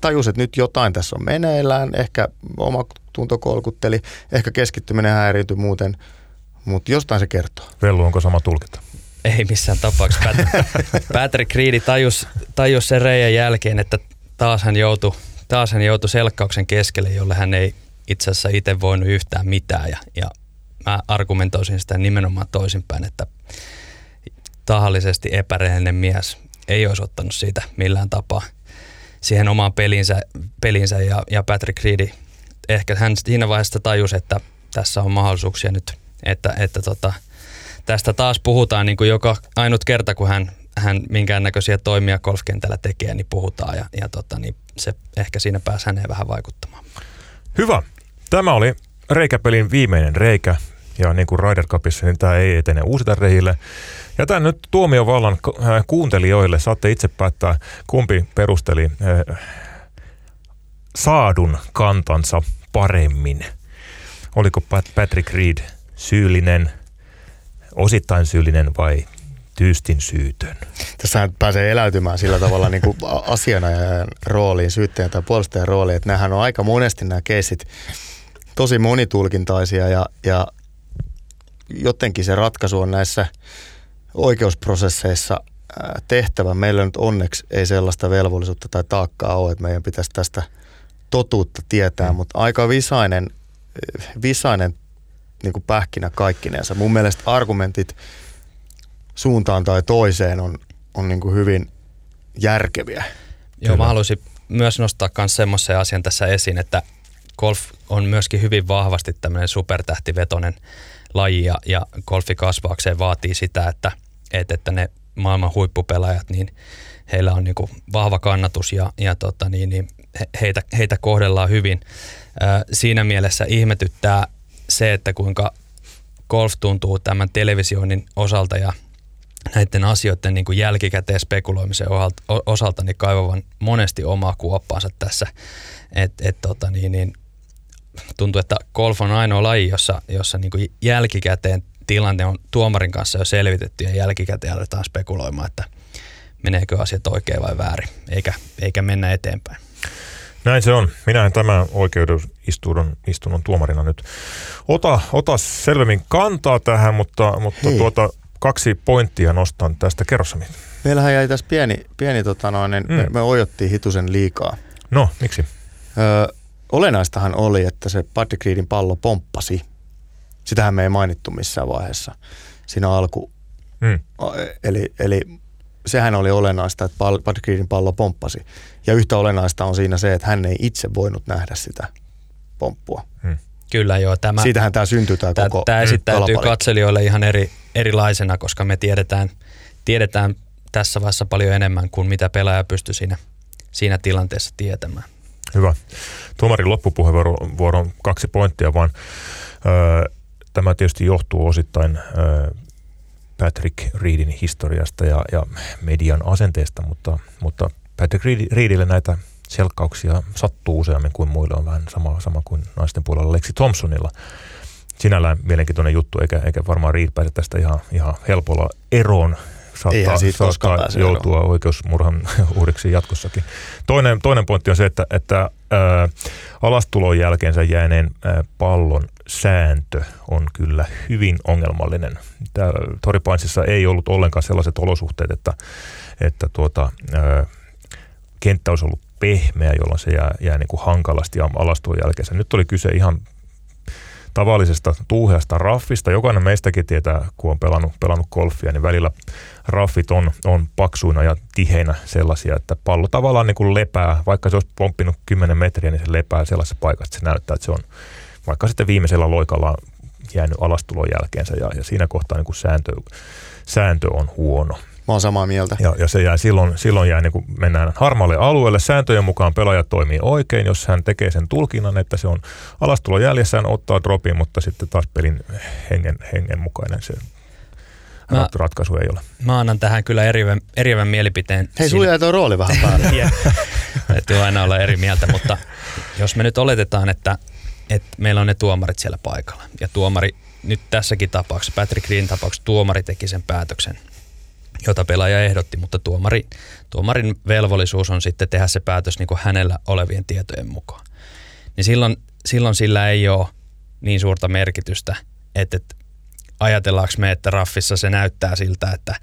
tajus, että nyt jotain tässä on meneillään, ehkä oma tunto kolkutteli, ehkä keskittyminen häiriytyi muuten, mutta jostain se kertoo. Vellu, onko sama tulkinta? Ei missään tapauksessa. <laughs> Patrick, Patrick Reed tajus, tajus sen reijän jälkeen, että taas hän joutui, taas hän joutui selkkauksen keskelle, jolle hän ei itse asiassa itse voinut yhtään mitään. Ja, ja mä argumentoisin sitä nimenomaan toisinpäin, että tahallisesti epärehellinen mies ei olisi ottanut siitä millään tapaa siihen omaan pelinsä, pelinsä ja, ja Patrick Reed ehkä hän siinä vaiheessa tajusi, että tässä on mahdollisuuksia nyt, että, että tota, tästä taas puhutaan niin kuin joka ainut kerta, kun hän, hän minkäännäköisiä toimia golfkentällä tekee, niin puhutaan ja, ja tota, niin se ehkä siinä pääsi häneen vähän vaikuttamaan. Hyvä. Tämä oli reikäpelin viimeinen reikä ja niin kuin Ryder Cupissa, niin tämä ei etene uusita reihille. Jätän nyt tuomiovallan äh, kuuntelijoille. Saatte itse päättää, kumpi perusteli äh, saadun kantansa paremmin. Oliko Patrick Reed syyllinen, osittain syyllinen vai tyystin syytön? Tässä pääsee eläytymään sillä tavalla niin kuin asianajajan rooliin, syyttäjän tai puolustajan rooliin, että nämähän on aika monesti nämä keisit tosi monitulkintaisia ja, ja jotenkin se ratkaisu on näissä oikeusprosesseissa tehtävä. Meillä nyt onneksi ei sellaista velvollisuutta tai taakkaa ole, että meidän pitäisi tästä totuutta tietää, mm. mutta aika visainen, visainen niin kuin pähkinä kaikkinensa. Mun mielestä argumentit suuntaan tai toiseen on, on niin kuin hyvin järkeviä. Joo, mä haluaisin myös nostaa myös semmoisen asian tässä esiin, että golf on myöskin hyvin vahvasti tämmöinen supertähtivetonen laji ja, ja golfi kasvaakseen vaatii sitä, että, että, että ne maailman huippupelaajat, niin heillä on niin kuin vahva kannatus ja, ja tota niin, niin heitä, heitä kohdellaan hyvin. Ää, siinä mielessä ihmetyttää se, että kuinka golf tuntuu tämän televisioinnin osalta ja näiden asioiden niin kuin jälkikäteen spekuloimisen osalta niin kaivavan monesti omaa kuoppaansa tässä. Et, et, tota, niin, niin, tuntuu, että golf on ainoa laji, jossa, jossa niin kuin jälkikäteen tilanne on tuomarin kanssa jo selvitetty ja jälkikäteen aletaan spekuloimaan, että meneekö asiat oikein vai väärin, eikä, eikä mennä eteenpäin. Näin se on. Minä en tämän oikeudistunnon istunnon tuomarina nyt ota, ota selvemmin kantaa tähän, mutta, mutta tuota, kaksi pointtia nostan tästä. Kerrossami. Meillähän jäi tässä pieni, pieni tota noin, mm. me, me ojottiin hitusen liikaa. No, miksi? Ö, olennaistahan oli, että se Patrick Reedin pallo pomppasi. Sitähän me ei mainittu missään vaiheessa siinä alku. Mm. Eli, eli sehän oli olennaista, että Patrick Reedin pallo pomppasi. Ja yhtä olennaista on siinä se, että hän ei itse voinut nähdä sitä pomppua. Hmm. Kyllä joo. Tämä, Siitähän tämä syntyy tämä, tämä koko Tämä esittäytyy hmm. katselijoille ihan eri, erilaisena, koska me tiedetään, tiedetään tässä vaiheessa paljon enemmän kuin mitä pelaaja pystyy siinä, siinä tilanteessa tietämään. Hyvä. Tuomarin loppupuheenvuoron kaksi pointtia, vaan ö, tämä tietysti johtuu osittain ö, Patrick Reedin historiasta ja, ja median asenteesta, mutta, mutta Patrick Reedille näitä selkkauksia sattuu useammin kuin muille, on vähän sama, sama kuin naisten puolella Lexi Thompsonilla. Sinällään mielenkiintoinen juttu, eikä, eikä varmaan Reed pääse tästä ihan, ihan helpolla eroon saattaa, saattaa joutua eroon. oikeusmurhan <laughs> uhriksi jatkossakin. Toinen, toinen pointti on se, että, että ää, alastulon jälkeensä jääneen ää, pallon sääntö on kyllä hyvin ongelmallinen. Toripainsissa ei ollut ollenkaan sellaiset olosuhteet, että, että tuota, ää, kenttä olisi ollut pehmeä, jolloin se jää, jää niin kuin hankalasti alastulon jälkeensä. Nyt oli kyse ihan tavallisesta tuuheasta raffista. Jokainen meistäkin tietää, kun on pelannut, pelannut golfia, niin välillä raffit on, on paksuina ja tiheinä sellaisia, että pallo tavallaan niin kuin lepää, vaikka se olisi pomppinut 10 metriä, niin se lepää sellaisessa paikassa, että se näyttää, että se on vaikka sitten viimeisellä loikalla jäänyt alastulon jälkeensä ja, ja siinä kohtaa niin kuin sääntö, sääntö on huono. Mä oon samaa mieltä. Ja, ja se jää silloin, silloin jää niin kuin mennään harmaalle alueelle. Sääntöjen mukaan pelaaja toimii oikein, jos hän tekee sen tulkinnan, että se on alastulon jäljessä, hän ottaa dropin, mutta sitten taas pelin hengen, hengen mukainen se mä, ratkaisu ei ole. Mä annan tähän kyllä erivän, erivän mielipiteen. Hei, sulla jäi tuo rooli vähän päälle. <laughs> Täytyy aina olla eri mieltä, mutta jos me nyt oletetaan, että, että meillä on ne tuomarit siellä paikalla ja tuomari nyt tässäkin tapauksessa, Patrick Green tapauksessa, tuomari teki sen päätöksen jota pelaaja ehdotti, mutta tuomari, tuomarin velvollisuus on sitten tehdä se päätös niin kuin hänellä olevien tietojen mukaan. Niin silloin, silloin sillä ei ole niin suurta merkitystä, että, että ajatellaanko me, että raffissa se näyttää siltä, että,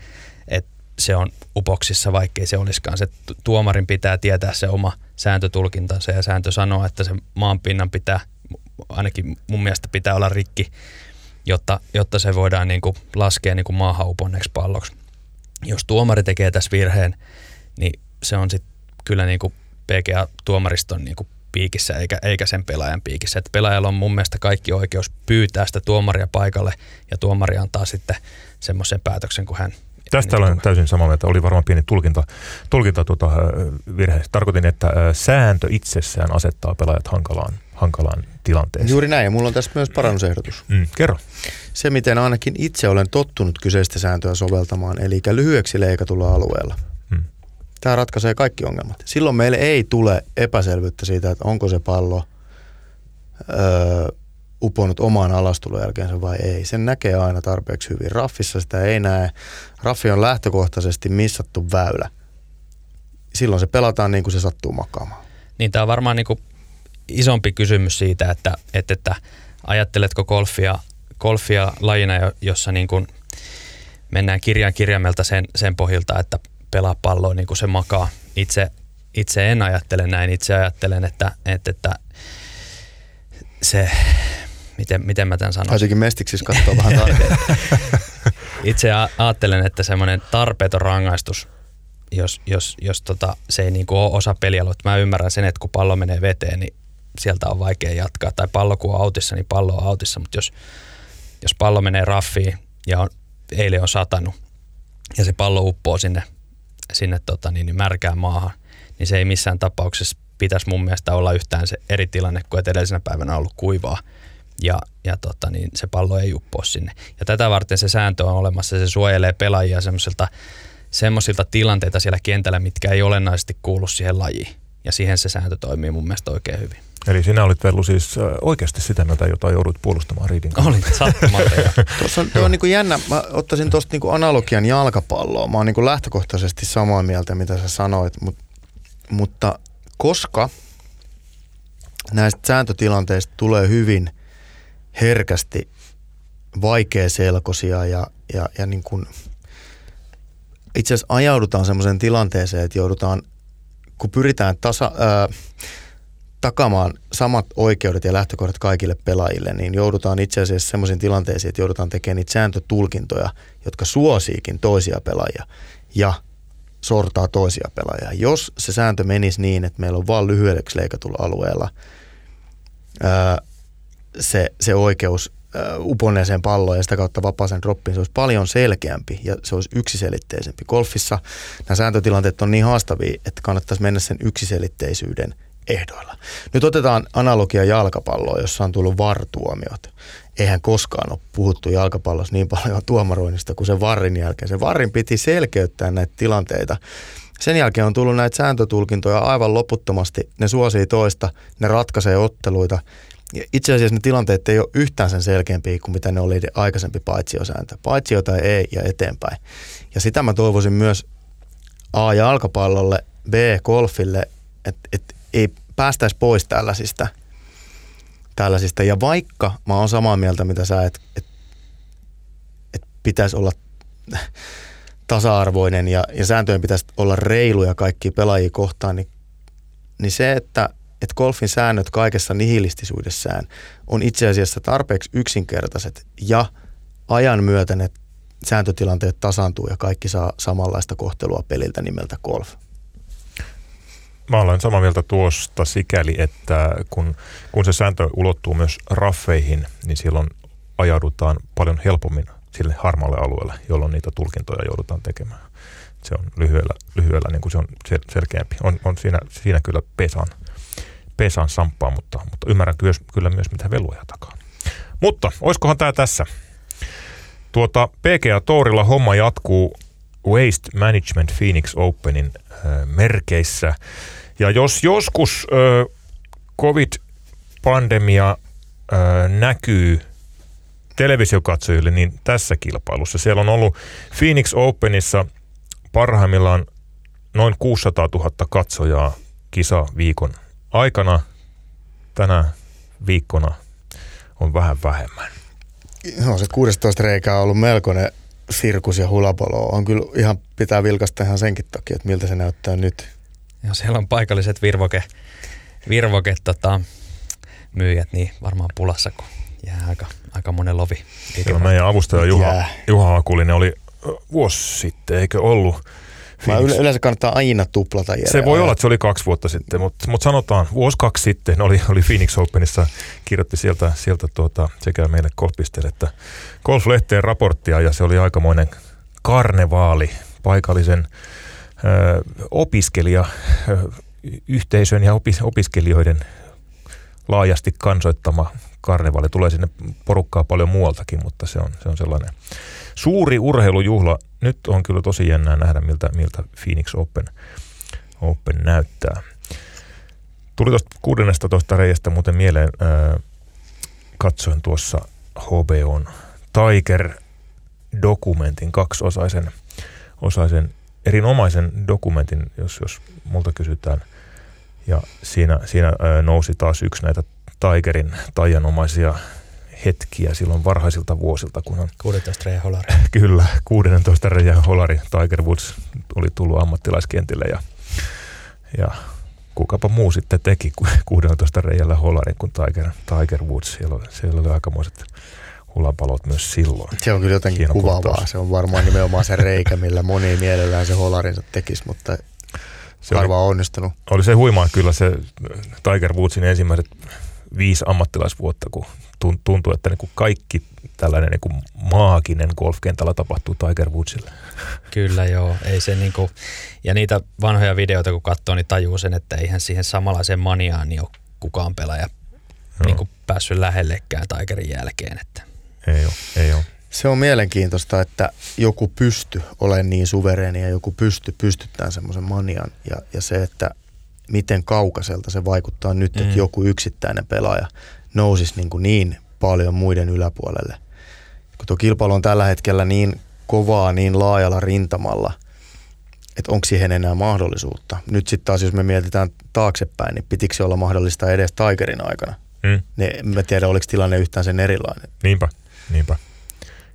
että se on upoksissa, vaikkei se olisikaan. Se tuomarin pitää tietää se oma sääntötulkintansa ja sääntö sanoo, että se maanpinnan pitää, ainakin mun mielestä pitää olla rikki, jotta, jotta se voidaan niin kuin laskea niin kuin maahan uponneeksi palloksi. Jos tuomari tekee tässä virheen, niin se on sitten kyllä niin kuin PGA-tuomariston niin kuin piikissä eikä, eikä sen pelaajan piikissä. Et pelaajalla on mun mielestä kaikki oikeus pyytää sitä tuomaria paikalle ja tuomari antaa sitten semmoisen päätöksen, kun hän Tästä olen täysin samaa mieltä. Oli varmaan pieni tulkinta, tulkinta tuota, virhe. Tarkoitin, että sääntö itsessään asettaa pelaajat hankalaan, hankalaan tilanteeseen. Juuri näin, ja mulla on tässä myös parannusehdotus. Mm, kerro. Se, miten ainakin itse olen tottunut kyseistä sääntöä soveltamaan, eli lyhyeksi leikatulla alueella. Mm. Tämä ratkaisee kaikki ongelmat. Silloin meille ei tule epäselvyyttä siitä, että onko se pallo öö, uponut omaan alastulon jälkeensä vai ei. Sen näkee aina tarpeeksi hyvin. Raffissa sitä ei näe. Raffi on lähtökohtaisesti missattu väylä. Silloin se pelataan niin kuin se sattuu makaamaan. Niin tämä on varmaan niin kuin isompi kysymys siitä, että, että, että ajatteletko golfia, golfia lajina, jossa niin kuin mennään kirjan kirjaimelta sen, sen pohjalta, että pelaa palloa niin kuin se makaa. Itse, itse en ajattele näin. Itse ajattelen, että, että, että se miten, miten mä tämän sanon? Taisinkin mestiksissä katsoa vähän <laughs> tarkemmin. Itse ajattelen, että semmoinen tarpeeton rangaistus, jos, jos, jos tota, se ei niinku ole osa pelialuetta. Mä ymmärrän sen, että kun pallo menee veteen, niin sieltä on vaikea jatkaa. Tai pallo kun on autissa, niin pallo on autissa. Mutta jos, jos pallo menee raffiin ja on, eilen on satanut ja se pallo uppoo sinne, sinne tota, niin, niin märkään maahan, niin se ei missään tapauksessa pitäisi mun mielestä olla yhtään se eri tilanne kuin että edellisenä päivänä on ollut kuivaa ja, ja tota, niin se pallo ei uppoa sinne. Ja tätä varten se sääntö on olemassa, se suojelee pelaajia semmoisilta semmoisilta tilanteita siellä kentällä, mitkä ei olennaisesti kuulu siihen lajiin. Ja siihen se sääntö toimii mun mielestä oikein hyvin. Eli sinä olit Vellu siis oikeasti sitä mieltä, jota joudut puolustamaan Riidin kanssa. Olin sattumalta. <laughs> Tuossa on, on niin kuin jännä. Mä ottaisin tuosta niin analogian jalkapalloa. Mä oon niin kuin lähtökohtaisesti samaa mieltä, mitä sä sanoit, mutta, mutta koska näistä sääntötilanteista tulee hyvin herkästi vaikeaselkoisia ja, ja, ja niin kuin itse asiassa ajaudutaan semmoiseen tilanteeseen, että joudutaan, kun pyritään tasa, ää, takamaan samat oikeudet ja lähtökohdat kaikille pelaajille, niin joudutaan itse asiassa semmoisiin tilanteisiin, että joudutaan tekemään niitä sääntötulkintoja, jotka suosiikin toisia pelaajia ja sortaa toisia pelaajia. Jos se sääntö menisi niin, että meillä on vain lyhyeksi leikatulla alueella ää, se, se oikeus uponneeseen palloon ja sitä kautta vapaaseen droppiin, se olisi paljon selkeämpi ja se olisi yksiselitteisempi. Golfissa nämä sääntötilanteet on niin haastavia, että kannattaisi mennä sen yksiselitteisyyden ehdoilla. Nyt otetaan analogia jalkapalloa, jossa on tullut vartuomiot. Eihän koskaan ole puhuttu jalkapallossa niin paljon tuomaroinnista kuin se varrin jälkeen. Se varrin piti selkeyttää näitä tilanteita. Sen jälkeen on tullut näitä sääntötulkintoja aivan loputtomasti. Ne suosii toista, ne ratkaisee otteluita itse asiassa ne tilanteet ei ole yhtään sen selkeämpiä kuin mitä ne oli aikaisempi paitsiosääntö. Paitsio tai ei ja eteenpäin. Ja sitä mä toivoisin myös A jalkapallolle, B golfille, että et ei päästäisi pois tällaisista, tällaisista. Ja vaikka mä oon samaa mieltä, mitä sä, että et, et pitäisi olla <laughs> tasa-arvoinen ja, ja sääntöjen pitäisi olla reiluja kaikki pelaajia kohtaan, niin, niin se, että että golfin säännöt kaikessa nihilistisuudessaan on itse asiassa tarpeeksi yksinkertaiset ja ajan myötä ne sääntötilanteet tasaantuu ja kaikki saa samanlaista kohtelua peliltä nimeltä golf. Mä olen samaa mieltä tuosta sikäli, että kun, kun se sääntö ulottuu myös raffeihin, niin silloin ajaudutaan paljon helpommin sille harmaalle alueelle, jolloin niitä tulkintoja joudutaan tekemään. Se on lyhyellä, lyhyellä niin kuin se on selkeämpi. On, on siinä, siinä kyllä pesan Pesan samppaa, mutta, mutta ymmärrän myös, kyllä myös, mitä veluja takaa. Mutta oiskohan tämä tässä? Tuota, PGA Tourilla homma jatkuu Waste Management Phoenix Openin äh, merkeissä. Ja jos joskus äh, COVID-pandemia äh, näkyy televisiokatsojille, niin tässä kilpailussa. Siellä on ollut Phoenix Openissa parhaimmillaan noin 600 000 katsojaa kisa viikon aikana tänä viikkona on vähän vähemmän. No se 16 reikä on ollut melkoinen sirkus ja hulapalo. On kyllä ihan, pitää vilkasta ihan senkin takia, että miltä se näyttää nyt. Ja siellä on paikalliset virvoke, virvoke tota, myyjät niin varmaan pulassa, kun jää aika, aika monen lovi. Siellä meidän avustaja Juha, Juha Akulinen oli vuosi sitten, eikö ollut? Mä yle- yleensä kannattaa aina tuplata Jere. Se voi olla, että se oli kaksi vuotta sitten, mutta, mutta sanotaan vuosi kaksi sitten oli, oli Phoenix Openissa, kirjoitti sieltä, sieltä tuota, sekä meille golfpisteelle että golflehteen raporttia ja se oli aikamoinen karnevaali paikallisen ö, opiskelija ö, yhteisön ja opis, opiskelijoiden laajasti kansoittama karnevaali. Tulee sinne porukkaa paljon muualtakin, mutta se on, se on sellainen suuri urheilujuhla. Nyt on kyllä tosi jännää nähdä, miltä, miltä Phoenix Open, Open näyttää. Tuli tuosta 16 reiästä muuten mieleen, ää, katsoin tuossa HBOn Tiger-dokumentin, kaksiosaisen osaisen, erinomaisen dokumentin, jos, jos multa kysytään. Ja siinä, siinä ää, nousi taas yksi näitä Tigerin taianomaisia hetkiä silloin varhaisilta vuosilta, kun on... 16 reijä holari. <laughs> Kyllä, 16 reijä holari. Tiger Woods oli tullut ammattilaiskentille ja, ja kukapa muu sitten teki 16 reijällä holarin kuin Tiger, Tiger Woods. Siellä oli, siellä oli aikamoiset hulapalot myös silloin. Se on kyllä jotenkin Hieno kuvaavaa. Kohtaus. Se on varmaan nimenomaan se reikä, millä moni mielellään se holarinsa tekisi, mutta se harva on onnistunut. Oli se huimaa kyllä se Tiger Woodsin ensimmäiset viisi ammattilaisvuotta, kun tuntuu, että niin kuin kaikki tällainen niin kuin maaginen golfkentällä tapahtuu Tiger Woodsille. Kyllä joo, ei se niin kuin, ja niitä vanhoja videoita kun katsoo, niin tajuu sen, että eihän siihen samanlaiseen maniaan niin ole kukaan pelaaja niin kuin päässyt lähellekään Tigerin jälkeen. Että. Ei ole, ei ole. Se on mielenkiintoista, että joku pysty olemaan niin suvereeni ja joku pysty pystyttää semmoisen manian. Ja, ja se, että miten kaukaiselta se vaikuttaa nyt, mm. että joku yksittäinen pelaaja nousisi niin, kuin niin paljon muiden yläpuolelle. Kun tuo kilpailu on tällä hetkellä niin kovaa, niin laajalla rintamalla, että onko siihen enää mahdollisuutta. Nyt sitten taas, jos me mietitään taaksepäin, niin pitikö se olla mahdollista edes Tigerin aikana? Mm. Niin mä tiedä, oliko tilanne yhtään sen erilainen. Niinpä, niinpä.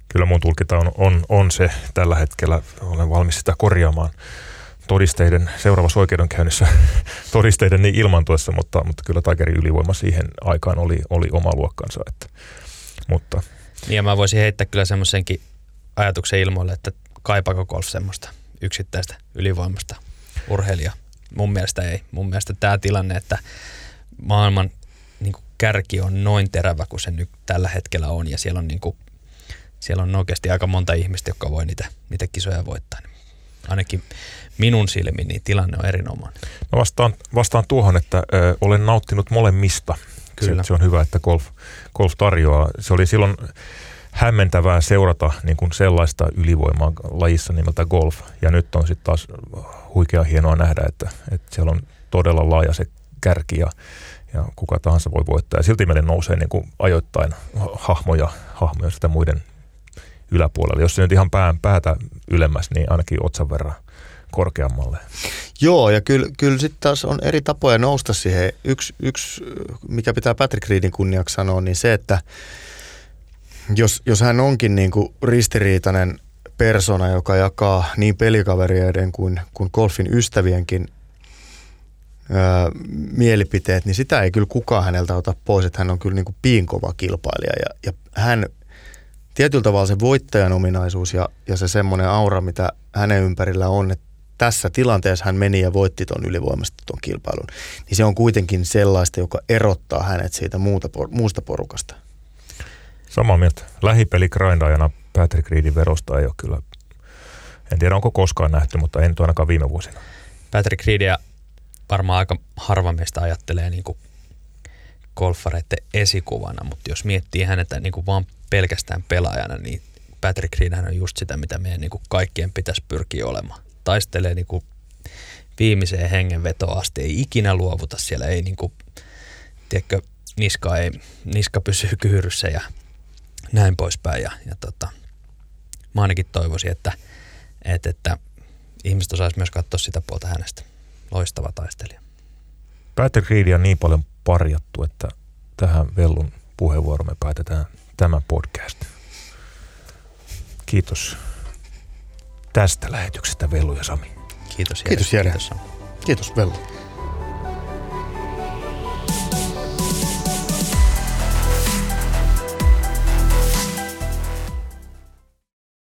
Kyllä mun tulkinta on, on, on se tällä hetkellä, olen valmis sitä korjaamaan todisteiden seuraavassa oikeudenkäynnissä <laughs> todisteiden niin ilmantuessa, mutta, mutta kyllä Tigerin ylivoima siihen aikaan oli, oli oma luokkansa. Että, mutta. Niin ja mä voisin heittää kyllä semmoisenkin ajatuksen ilmoille, että kaipaako golf semmoista yksittäistä ylivoimasta urheilijaa. Mun mielestä ei. Mun mielestä tämä tilanne, että maailman niin kärki on noin terävä kuin se nyt tällä hetkellä on ja siellä on, niin kuin, siellä on oikeasti aika monta ihmistä, jotka voi niitä, niitä kisoja voittaa. Niin ainakin minun silmin niin tilanne on erinomainen. Mä vastaan, vastaan tuohon, että ö, olen nauttinut molemmista. Kyllä. Se, se on hyvä, että golf, golf tarjoaa. Se oli silloin hämmentävää seurata niin kuin sellaista ylivoimaa lajissa nimeltä golf. Ja nyt on sitten taas huikea hienoa nähdä, että, että siellä on todella laaja se kärki ja, ja kuka tahansa voi voittaa. Ja silti meille nousee niin kuin ajoittain hahmoja, hahmoja sitä muiden yläpuolella. Jos se nyt ihan pään, päätä ylemmäs, niin ainakin otsan verran korkeammalle. Joo, ja kyllä, kyllä sitten taas on eri tapoja nousta siihen. Yksi, yksi, mikä pitää Patrick Reedin kunniaksi sanoa, niin se, että jos, jos hän onkin niin kuin ristiriitainen persona, joka jakaa niin pelikavereiden kuin, kuin golfin ystävienkin öö, mielipiteet, niin sitä ei kyllä kukaan häneltä ota pois, että hän on kyllä niin kuin piinkova kilpailija ja, ja hän tietyllä tavalla se voittajan ominaisuus ja, ja se semmoinen aura, mitä hänen ympärillä on, että tässä tilanteessa hän meni ja voitti tuon ylivoimasta tuon kilpailun, niin se on kuitenkin sellaista, joka erottaa hänet siitä muuta, muusta porukasta. Samaa mieltä. Lähipeli grindajana Patrick Reedin verosta ei ole kyllä, en tiedä onko koskaan nähty, mutta en ainakaan viime vuosina. Patrick Reedia varmaan aika harva meistä ajattelee niin kuin golfareiden esikuvana, mutta jos miettii hänetä niin kuin vaan pelkästään pelaajana, niin Patrick Reed on just sitä, mitä meidän niin kuin kaikkien pitäisi pyrkiä olemaan. Taistelee niin kuin viimeiseen hengenvetoon asti, ei ikinä luovuta siellä, ei niin kuin, tiedätkö, niska, ei, niska pysyy kyhyryssä ja näin poispäin. Ja, ja tota, mä ainakin toivoisin, että, että, että ihmiset osaisi myös katsoa sitä puolta hänestä. Loistava taistelija. Patrick Reed on niin paljon parjattu, että tähän Vellun puheenvuoroon me päätetään tämä podcast. Kiitos tästä lähetyksestä Vellu ja Sami. Kiitos Jere. Kiitos, Jere. Kiitos. Sami. Kiitos Vellu.